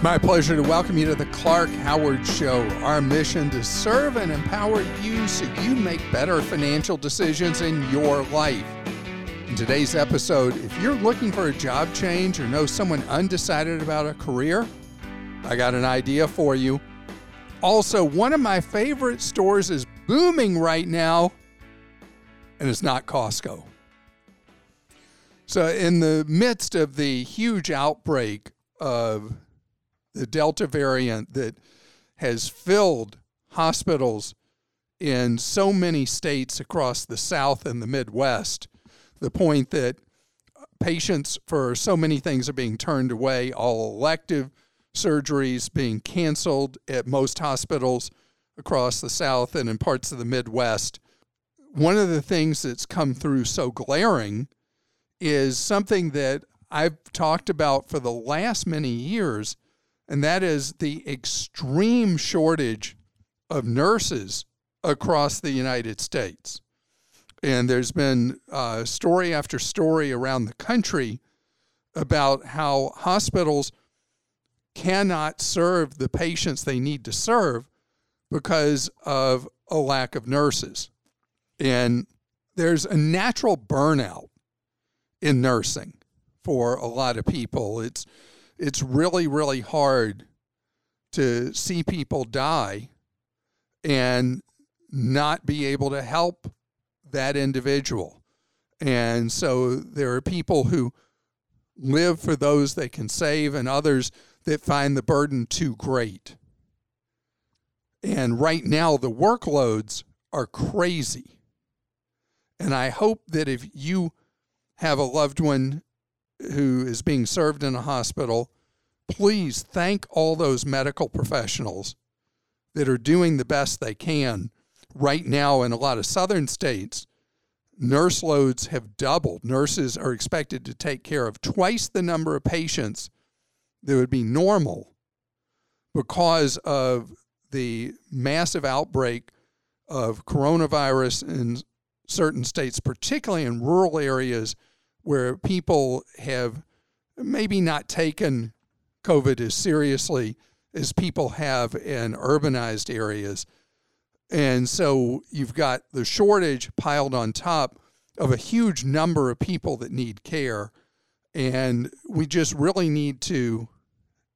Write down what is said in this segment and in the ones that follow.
It's my pleasure to welcome you to the Clark Howard Show. Our mission is to serve and empower you so you make better financial decisions in your life. In today's episode, if you're looking for a job change or know someone undecided about a career, I got an idea for you. Also, one of my favorite stores is booming right now, and it's not Costco. So, in the midst of the huge outbreak of the Delta variant that has filled hospitals in so many states across the South and the Midwest, the point that patients for so many things are being turned away, all elective surgeries being canceled at most hospitals across the South and in parts of the Midwest. One of the things that's come through so glaring is something that I've talked about for the last many years and that is the extreme shortage of nurses across the United States. And there's been uh, story after story around the country about how hospitals cannot serve the patients they need to serve because of a lack of nurses. And there's a natural burnout in nursing for a lot of people. It's it's really, really hard to see people die and not be able to help that individual. And so there are people who live for those they can save and others that find the burden too great. And right now, the workloads are crazy. And I hope that if you have a loved one who is being served in a hospital, please thank all those medical professionals that are doing the best they can. Right now, in a lot of southern states, nurse loads have doubled. Nurses are expected to take care of twice the number of patients that would be normal because of the massive outbreak of coronavirus in certain states, particularly in rural areas where people have maybe not taken COVID as seriously as people have in urbanized areas. And so you've got the shortage piled on top of a huge number of people that need care. And we just really need to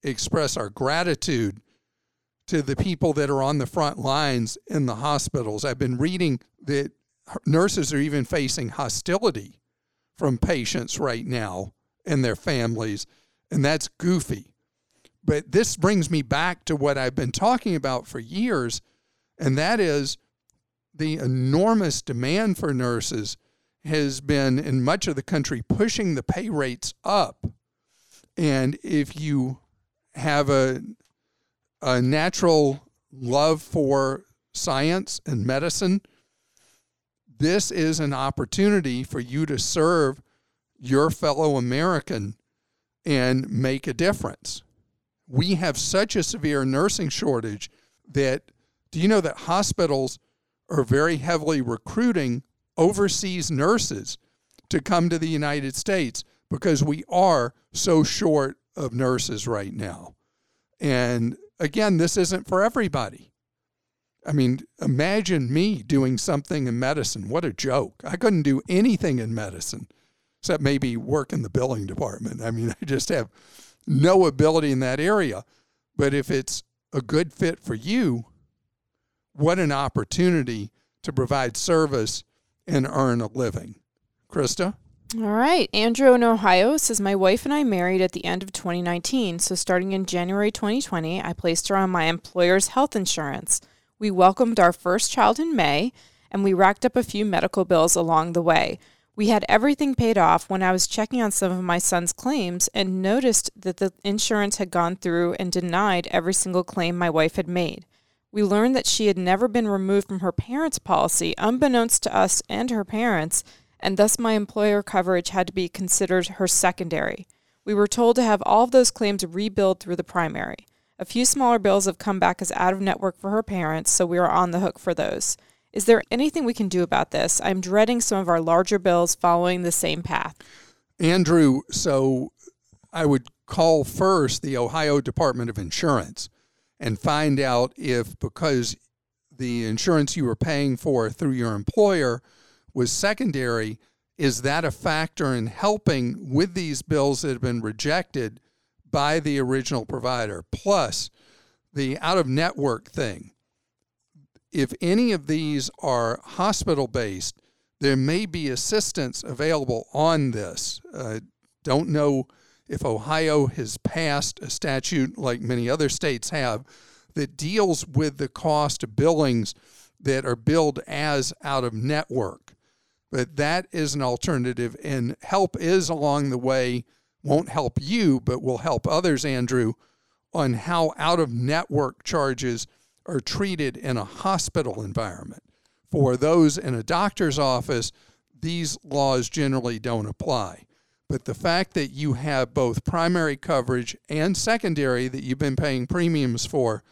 express our gratitude to the people that are on the front lines in the hospitals. I've been reading that nurses are even facing hostility from patients right now and their families, and that's goofy. But this brings me back to what I've been talking about for years, and that is the enormous demand for nurses has been in much of the country pushing the pay rates up. And if you have a, a natural love for science and medicine, this is an opportunity for you to serve your fellow American and make a difference. We have such a severe nursing shortage that do you know that hospitals are very heavily recruiting overseas nurses to come to the United States because we are so short of nurses right now. And again, this isn't for everybody. I mean, imagine me doing something in medicine. What a joke. I couldn't do anything in medicine except maybe work in the billing department. I mean, I just have no ability in that area. But if it's a good fit for you, what an opportunity to provide service and earn a living. Christa? All right. Andrew in Ohio says My wife and I married at the end of 2019. So, starting in January 2020, I placed her on my employer's health insurance. We welcomed our first child in May, and we racked up a few medical bills along the way. We had everything paid off when I was checking on some of my son's claims and noticed that the insurance had gone through and denied every single claim my wife had made. We learned that she had never been removed from her parents' policy, unbeknownst to us and her parents, and thus my employer coverage had to be considered her secondary. We were told to have all of those claims rebuild through the primary. A few smaller bills have come back as out of network for her parents, so we are on the hook for those. Is there anything we can do about this? I'm dreading some of our larger bills following the same path. Andrew, so I would call first the Ohio Department of Insurance and find out if because the insurance you were paying for through your employer was secondary, is that a factor in helping with these bills that have been rejected by the original provider? Plus, the out of network thing if any of these are hospital based, there may be assistance available on this. Uh, don't know if Ohio has passed a statute like many other states have that deals with the cost of billings that are billed as out of network. But that is an alternative, and help is along the way. Won't help you, but will help others, Andrew, on how out of network charges are treated in a hospital environment. For those in a doctor's office, these laws generally don't apply. But the fact that you have both primary coverage and secondary that you've been paying premiums for,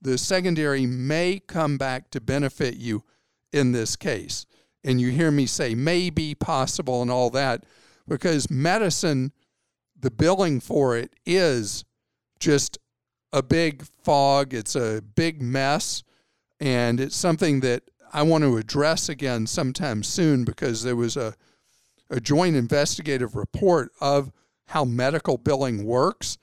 the secondary may come back to benefit you in this case. And you hear me say maybe possible and all that because medicine, the billing for it is just a big fog. It's a big mess. And it's something that I want to address again sometime soon because there was a, a joint investigative report of how medical billing works.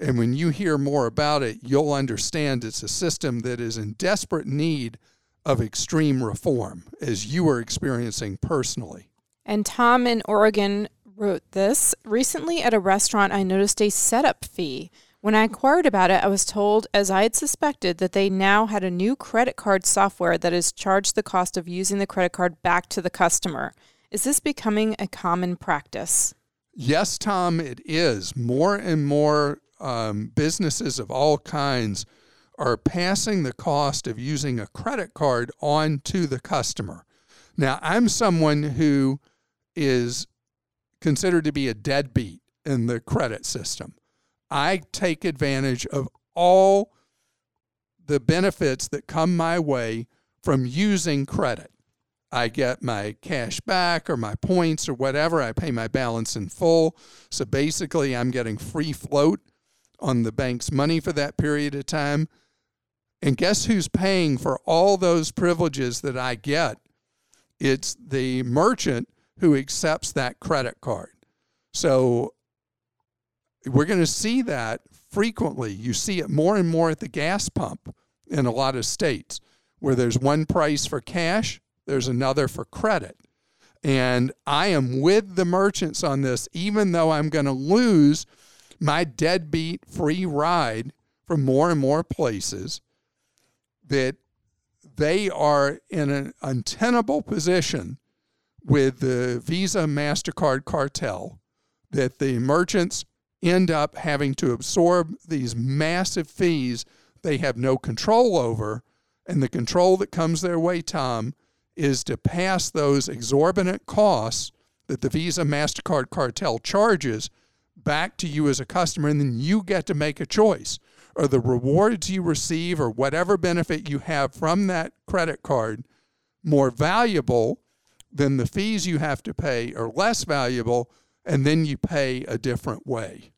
And when you hear more about it, you'll understand it's a system that is in desperate need of extreme reform, as you are experiencing personally. And Tom in Oregon wrote this Recently at a restaurant, I noticed a setup fee. When I inquired about it, I was told, as I had suspected, that they now had a new credit card software that has charged the cost of using the credit card back to the customer. Is this becoming a common practice? Yes, Tom, it is. More and more um, businesses of all kinds are passing the cost of using a credit card on to the customer. Now, I'm someone who is considered to be a deadbeat in the credit system. I take advantage of all the benefits that come my way from using credit. I get my cash back or my points or whatever. I pay my balance in full. So basically, I'm getting free float on the bank's money for that period of time. And guess who's paying for all those privileges that I get? It's the merchant who accepts that credit card. So we're going to see that frequently. You see it more and more at the gas pump in a lot of states where there's one price for cash, there's another for credit. And I am with the merchants on this, even though I'm going to lose my deadbeat free ride from more and more places, that they are in an untenable position with the Visa MasterCard cartel, that the merchants end up having to absorb these massive fees they have no control over. And the control that comes their way, Tom, is to pass those exorbitant costs that the Visa MasterCard cartel charges back to you as a customer. And then you get to make a choice. Are the rewards you receive or whatever benefit you have from that credit card more valuable than the fees you have to pay are less valuable and then you pay a different way.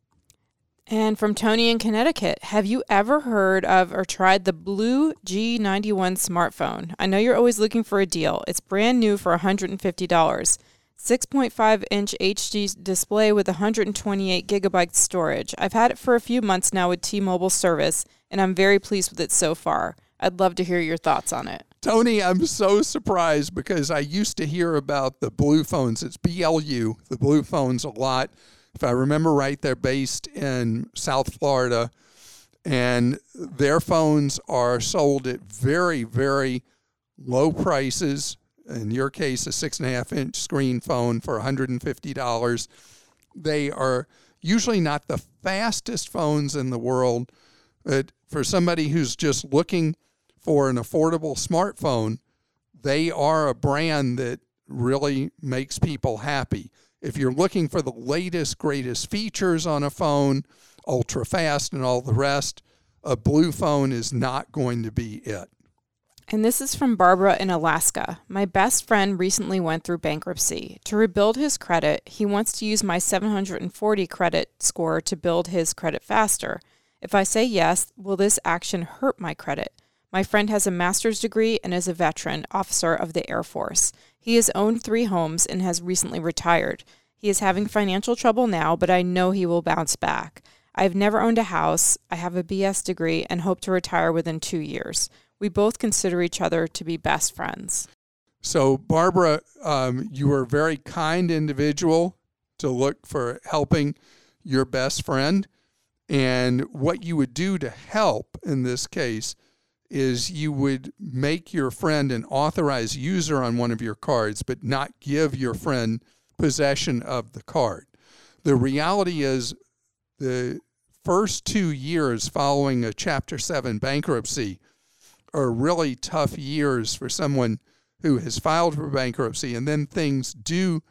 And from Tony in Connecticut, have you ever heard of or tried the BLU G91 smartphone? I know you're always looking for a deal. It's brand new for $150. 6.5 inch HD display with 128 gigabytes storage. I've had it for a few months now with T Mobile service, and I'm very pleased with it so far. I'd love to hear your thoughts on it. Tony, I'm so surprised because I used to hear about the blue phones. It's BLU, the blue phones, a lot. If I remember right, they're based in South Florida, and their phones are sold at very, very low prices. in your case, a six and a half inch screen phone for $150. They are usually not the fastest phones in the world, but for somebody who's just looking for an affordable smartphone, they are a brand that really makes people happy. If you're looking for the latest, greatest features on a phone, ultra fast and all the rest, a blue phone is not going to be it. And this is from Barbara in Alaska. My best friend recently went through bankruptcy. To rebuild his credit, he wants to use my 740 credit score to build his credit faster. If I say yes, will this action hurt my credit? My friend has a master's degree and is a veteran officer of the Air Force. He has owned three homes and has recently retired. He is having financial trouble now, but I know he will bounce back. I've never owned a house. I have a BS degree and hope to retire within two years. We both consider each other to be best friends. So, Barbara, um, you are a very kind individual to look for helping your best friend. And what you would do to help in this case is you would make your friend an authorized user on one of your cards, but not give your friend possession of the card. The reality is, the first two years following a Chapter 7 bankruptcy are really tough years for someone who has filed for bankruptcy, and then things do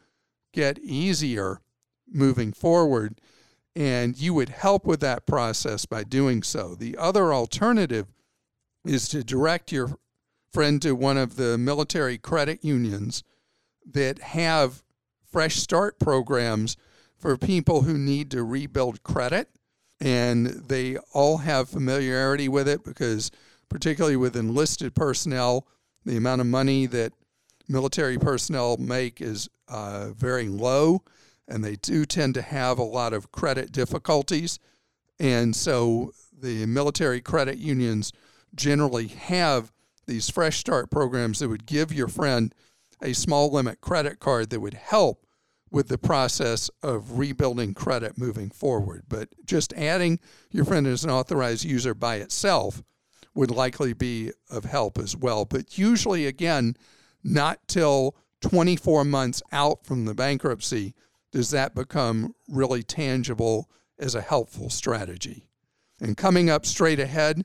get easier moving forward. And you would help with that process by doing so. The other alternative is to direct your friend to one of the military credit unions that have fresh start programs for people who need to rebuild credit. And they all have familiarity with it because particularly with enlisted personnel, the amount of money that military personnel make is uh, very low, and they do tend to have a lot of credit difficulties. And so the military credit unions generally have these fresh start programs that would give your friend a small limit credit card that would help with the process of rebuilding credit moving forward. But just adding your friend as an authorized user by itself would likely be of help as well. But usually, again, not till 24 months out from the bankruptcy does that become really tangible as a helpful strategy. And coming up straight ahead,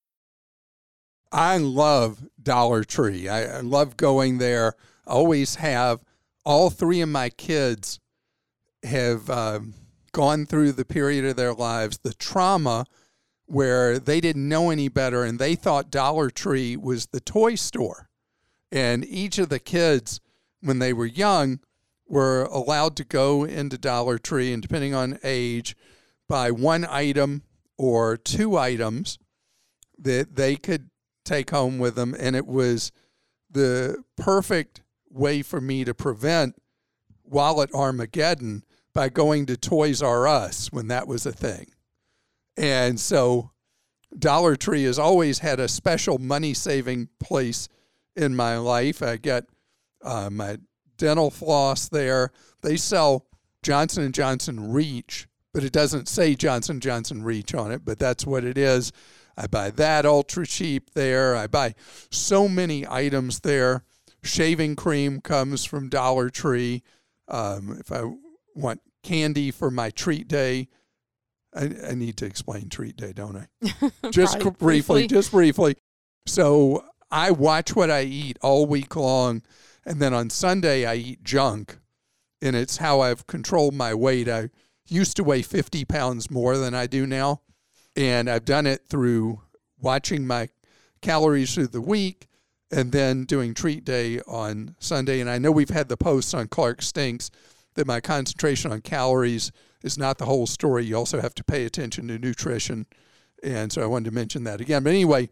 I love Dollar Tree. I, I love going there. I always have. All three of my kids have um, gone through the period of their lives, the trauma where they didn't know any better and they thought Dollar Tree was the toy store. And each of the kids, when they were young, were allowed to go into Dollar Tree and, depending on age, buy one item or two items that they could take home with them. And it was the perfect way for me to prevent wallet Armageddon by going to Toys R Us when that was a thing. And so Dollar Tree has always had a special money saving place in my life. I get uh, my dental floss there. They sell Johnson and Johnson Reach, but it doesn't say Johnson Johnson Reach on it, but that's what it is. I buy that ultra cheap there. I buy so many items there. Shaving cream comes from Dollar Tree. Um, if I want candy for my treat day, I, I need to explain treat day, don't I? just Probably briefly, just briefly. So I watch what I eat all week long, and then on Sunday I eat junk, and it's how I've controlled my weight. I used to weigh 50 pounds more than I do now, and I've done it through watching my calories through the week and then doing treat day on Sunday. And I know we've had the posts on Clark Stinks that my concentration on calories is not the whole story. You also have to pay attention to nutrition. And so I wanted to mention that again. But anyway,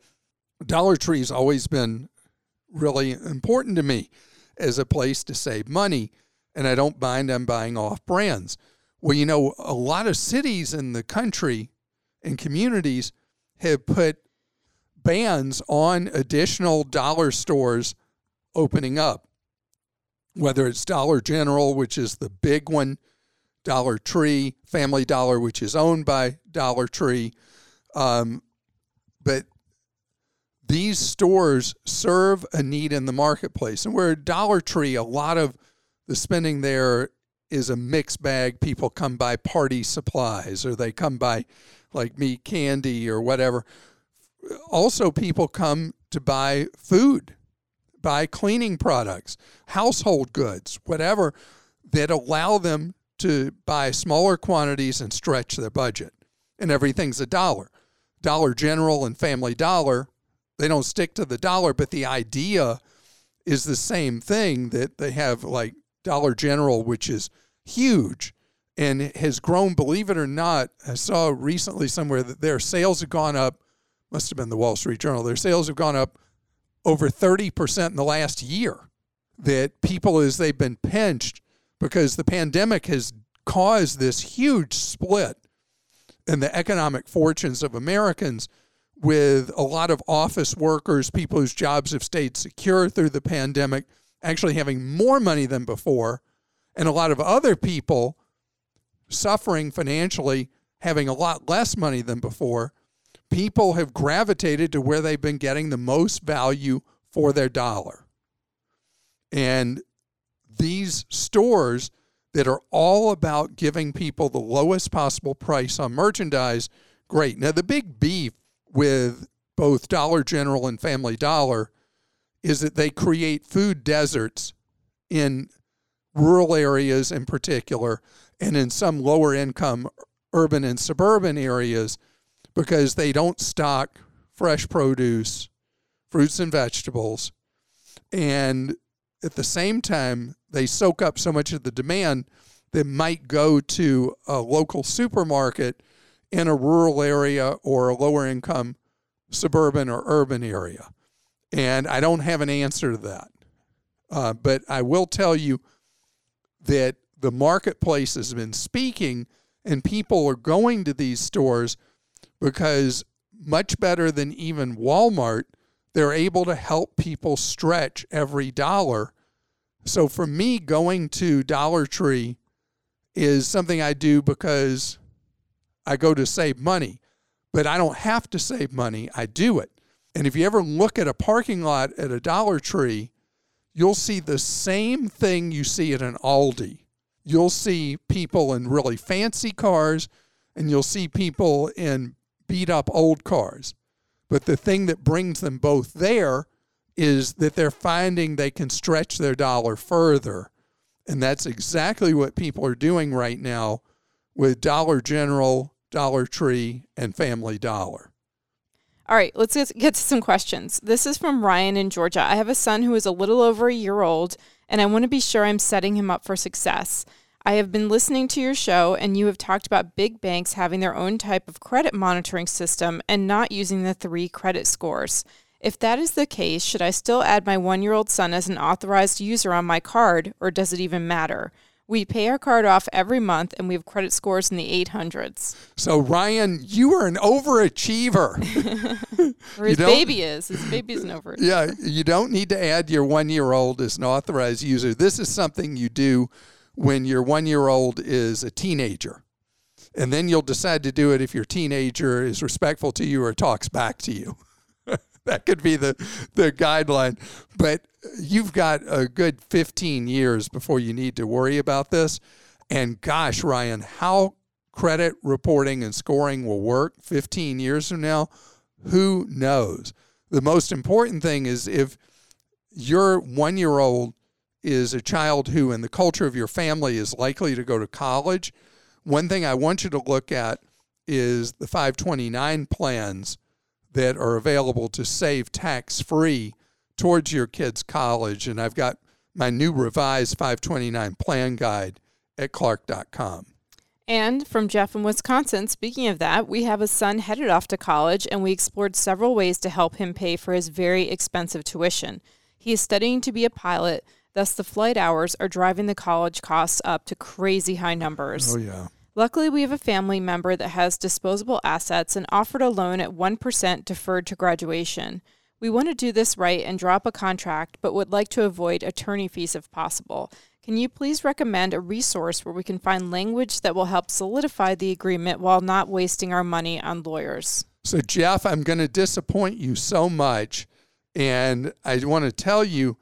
Dollar Tree has always been really important to me as a place to save money. And I don't mind them buying off brands. Well, you know, a lot of cities in the country and communities have put bans on additional dollar stores opening up, whether it's Dollar General, which is the big one, Dollar Tree, Family Dollar, which is owned by Dollar Tree. Um, but these stores serve a need in the marketplace. And where Dollar Tree, a lot of the spending there is a mixed bag. People come by party supplies or they come by like meat candy or whatever. Also, people come to buy food, buy cleaning products, household goods, whatever that allow them to buy smaller quantities and stretch their budget. And everything's a dollar. Dollar General and Family Dollar, they don't stick to the dollar, but the idea is the same thing that they have like Dollar General, which is huge and has grown, believe it or not. I saw recently somewhere that their sales have gone up, must have been the Wall Street Journal, their sales have gone up over 30% in the last year. That people, as they've been pinched because the pandemic has caused this huge split in the economic fortunes of Americans with a lot of office workers, people whose jobs have stayed secure through the pandemic, actually having more money than before, and a lot of other people suffering financially, having a lot less money than before. People have gravitated to where they've been getting the most value for their dollar. And these stores that are all about giving people the lowest possible price on merchandise, great. Now, the big beef with both Dollar General and Family Dollar is that they create food deserts in rural areas in particular and in some lower income urban and suburban areas because they don't stock fresh produce, fruits and vegetables. And at the same time, they soak up so much of the demand that might go to a local supermarket in a rural area or a lower income suburban or urban area. And I don't have an answer to that. Uh, but I will tell you that the marketplace has been speaking and people are going to these stores because much better than even Walmart, they're able to help people stretch every dollar. So for me, going to Dollar Tree is something I do because I go to save money, but I don't have to save money. I do it. And if you ever look at a parking lot at a Dollar Tree, you'll see the same thing you see at an Aldi. You'll see people in really fancy cars and you'll see people in beat up old cars. But the thing that brings them both there is that they're finding they can stretch their dollar further. And that's exactly what people are doing right now with Dollar General, Dollar Tree, and Family Dollar. All right, let's get to some questions. This is from Ryan in Georgia. I have a son who is a little over a year old, and I want to be sure I'm setting him up for success. I have been listening to your show, and you have talked about big banks having their own type of credit monitoring system and not using the three credit scores. If that is the case, should I still add my one year old son as an authorized user on my card, or does it even matter? We pay our card off every month and we have credit scores in the 800s. So, Ryan, you are an overachiever. or his baby is. His baby's an overachiever. Yeah, you don't need to add your one year old as an authorized user. This is something you do when your one year old is a teenager. And then you'll decide to do it if your teenager is respectful to you or talks back to you. that could be the, the guideline. But you've got a good 15 years before you need to worry about this. And gosh, Ryan, how credit reporting and scoring will work 15 years from now, who knows? The most important thing is if your one year old is a child who, in the culture of your family, is likely to go to college, one thing I want you to look at is the 529 plans that are available to save tax free towards your kid's college. And I've got my new revised 529 plan guide at clark.com. And from Jeff in Wisconsin, speaking of that, we have a son headed off to college, and we explored several ways to help him pay for his very expensive tuition. He is studying to be a pilot, thus, the flight hours are driving the college costs up to crazy high numbers. Oh, yeah. Luckily, we have a family member that has disposable assets and offered a loan at 1% deferred to graduation. We want to do this right and drop a contract, but would like to avoid attorney fees if possible. Can you please recommend a resource where we can find language that will help solidify the agreement while not wasting our money on lawyers? So, Jeff, I'm going to disappoint you so much. And I want to tell you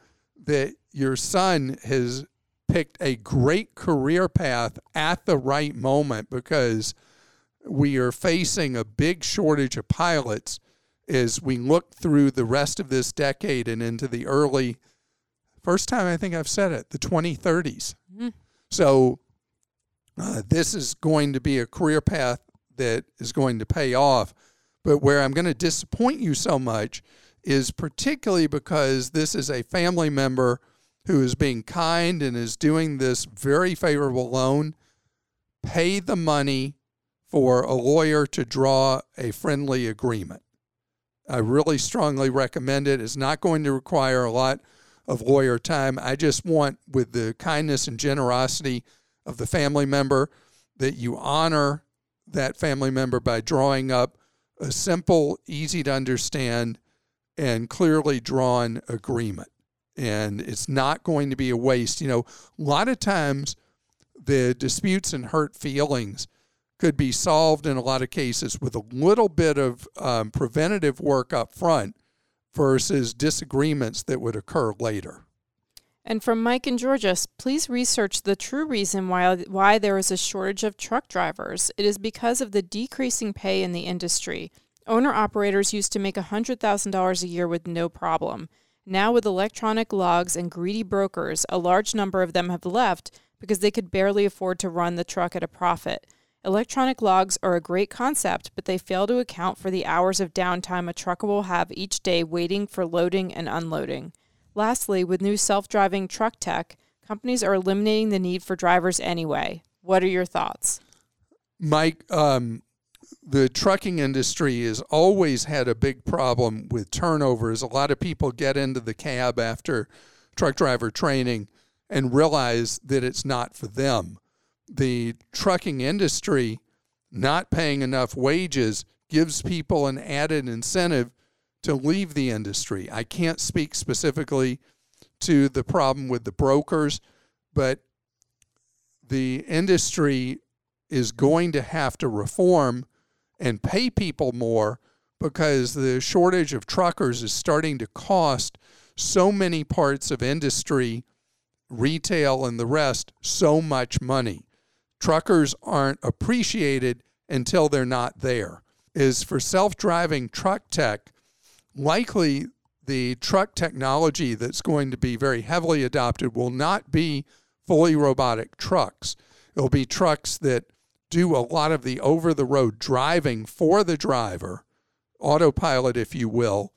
that your son has picked a great career path at the right moment because we are facing a big shortage of pilots as we look through the rest of this decade and into the early first time I think I've said it the 2030s. Mm-hmm. So uh, this is going to be a career path that is going to pay off. But where I'm going to disappoint you so much is particularly because this is a family member who is being kind and is doing this very favorable loan, pay the money for a lawyer to draw a friendly agreement. I really strongly recommend it. It's not going to require a lot of lawyer time. I just want, with the kindness and generosity of the family member, that you honor that family member by drawing up a simple, easy to understand, and clearly drawn agreement and it's not going to be a waste. You know, a lot of times the disputes and hurt feelings could be solved in a lot of cases with a little bit of um, preventative work up front versus disagreements that would occur later. And from Mike and Georgia, please research the true reason why, why there is a shortage of truck drivers. It is because of the decreasing pay in the industry. Owner operators used to make $100,000 a year with no problem. Now, with electronic logs and greedy brokers, a large number of them have left because they could barely afford to run the truck at a profit. Electronic logs are a great concept, but they fail to account for the hours of downtime a trucker will have each day waiting for loading and unloading. Lastly, with new self driving truck tech, companies are eliminating the need for drivers anyway. What are your thoughts? Mike, um, the trucking industry has always had a big problem with turnovers. A lot of people get into the cab after truck driver training and realize that it's not for them. The trucking industry not paying enough wages gives people an added incentive to leave the industry. I can't speak specifically to the problem with the brokers, but the industry is going to have to reform and pay people more because the shortage of truckers is starting to cost so many parts of industry, retail, and the rest so much money. Truckers aren't appreciated until they're not there. Is for self driving truck tech, likely the truck technology that's going to be very heavily adopted will not be fully robotic trucks. It'll be trucks that do a lot of the over the road driving for the driver, autopilot, if you will,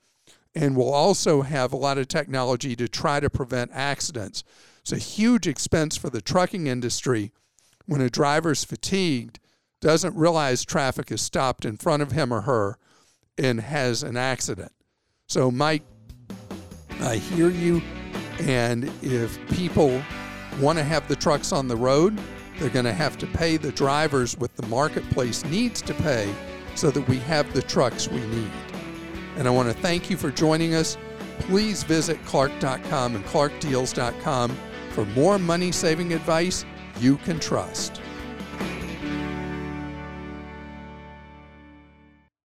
and will also have a lot of technology to try to prevent accidents. It's a huge expense for the trucking industry when a driver's fatigued, doesn't realize traffic is stopped in front of him or her, and has an accident. So, Mike, I hear you. And if people want to have the trucks on the road, they're going to have to pay the drivers what the marketplace needs to pay so that we have the trucks we need. And I want to thank you for joining us. Please visit Clark.com and ClarkDeals.com for more money saving advice you can trust.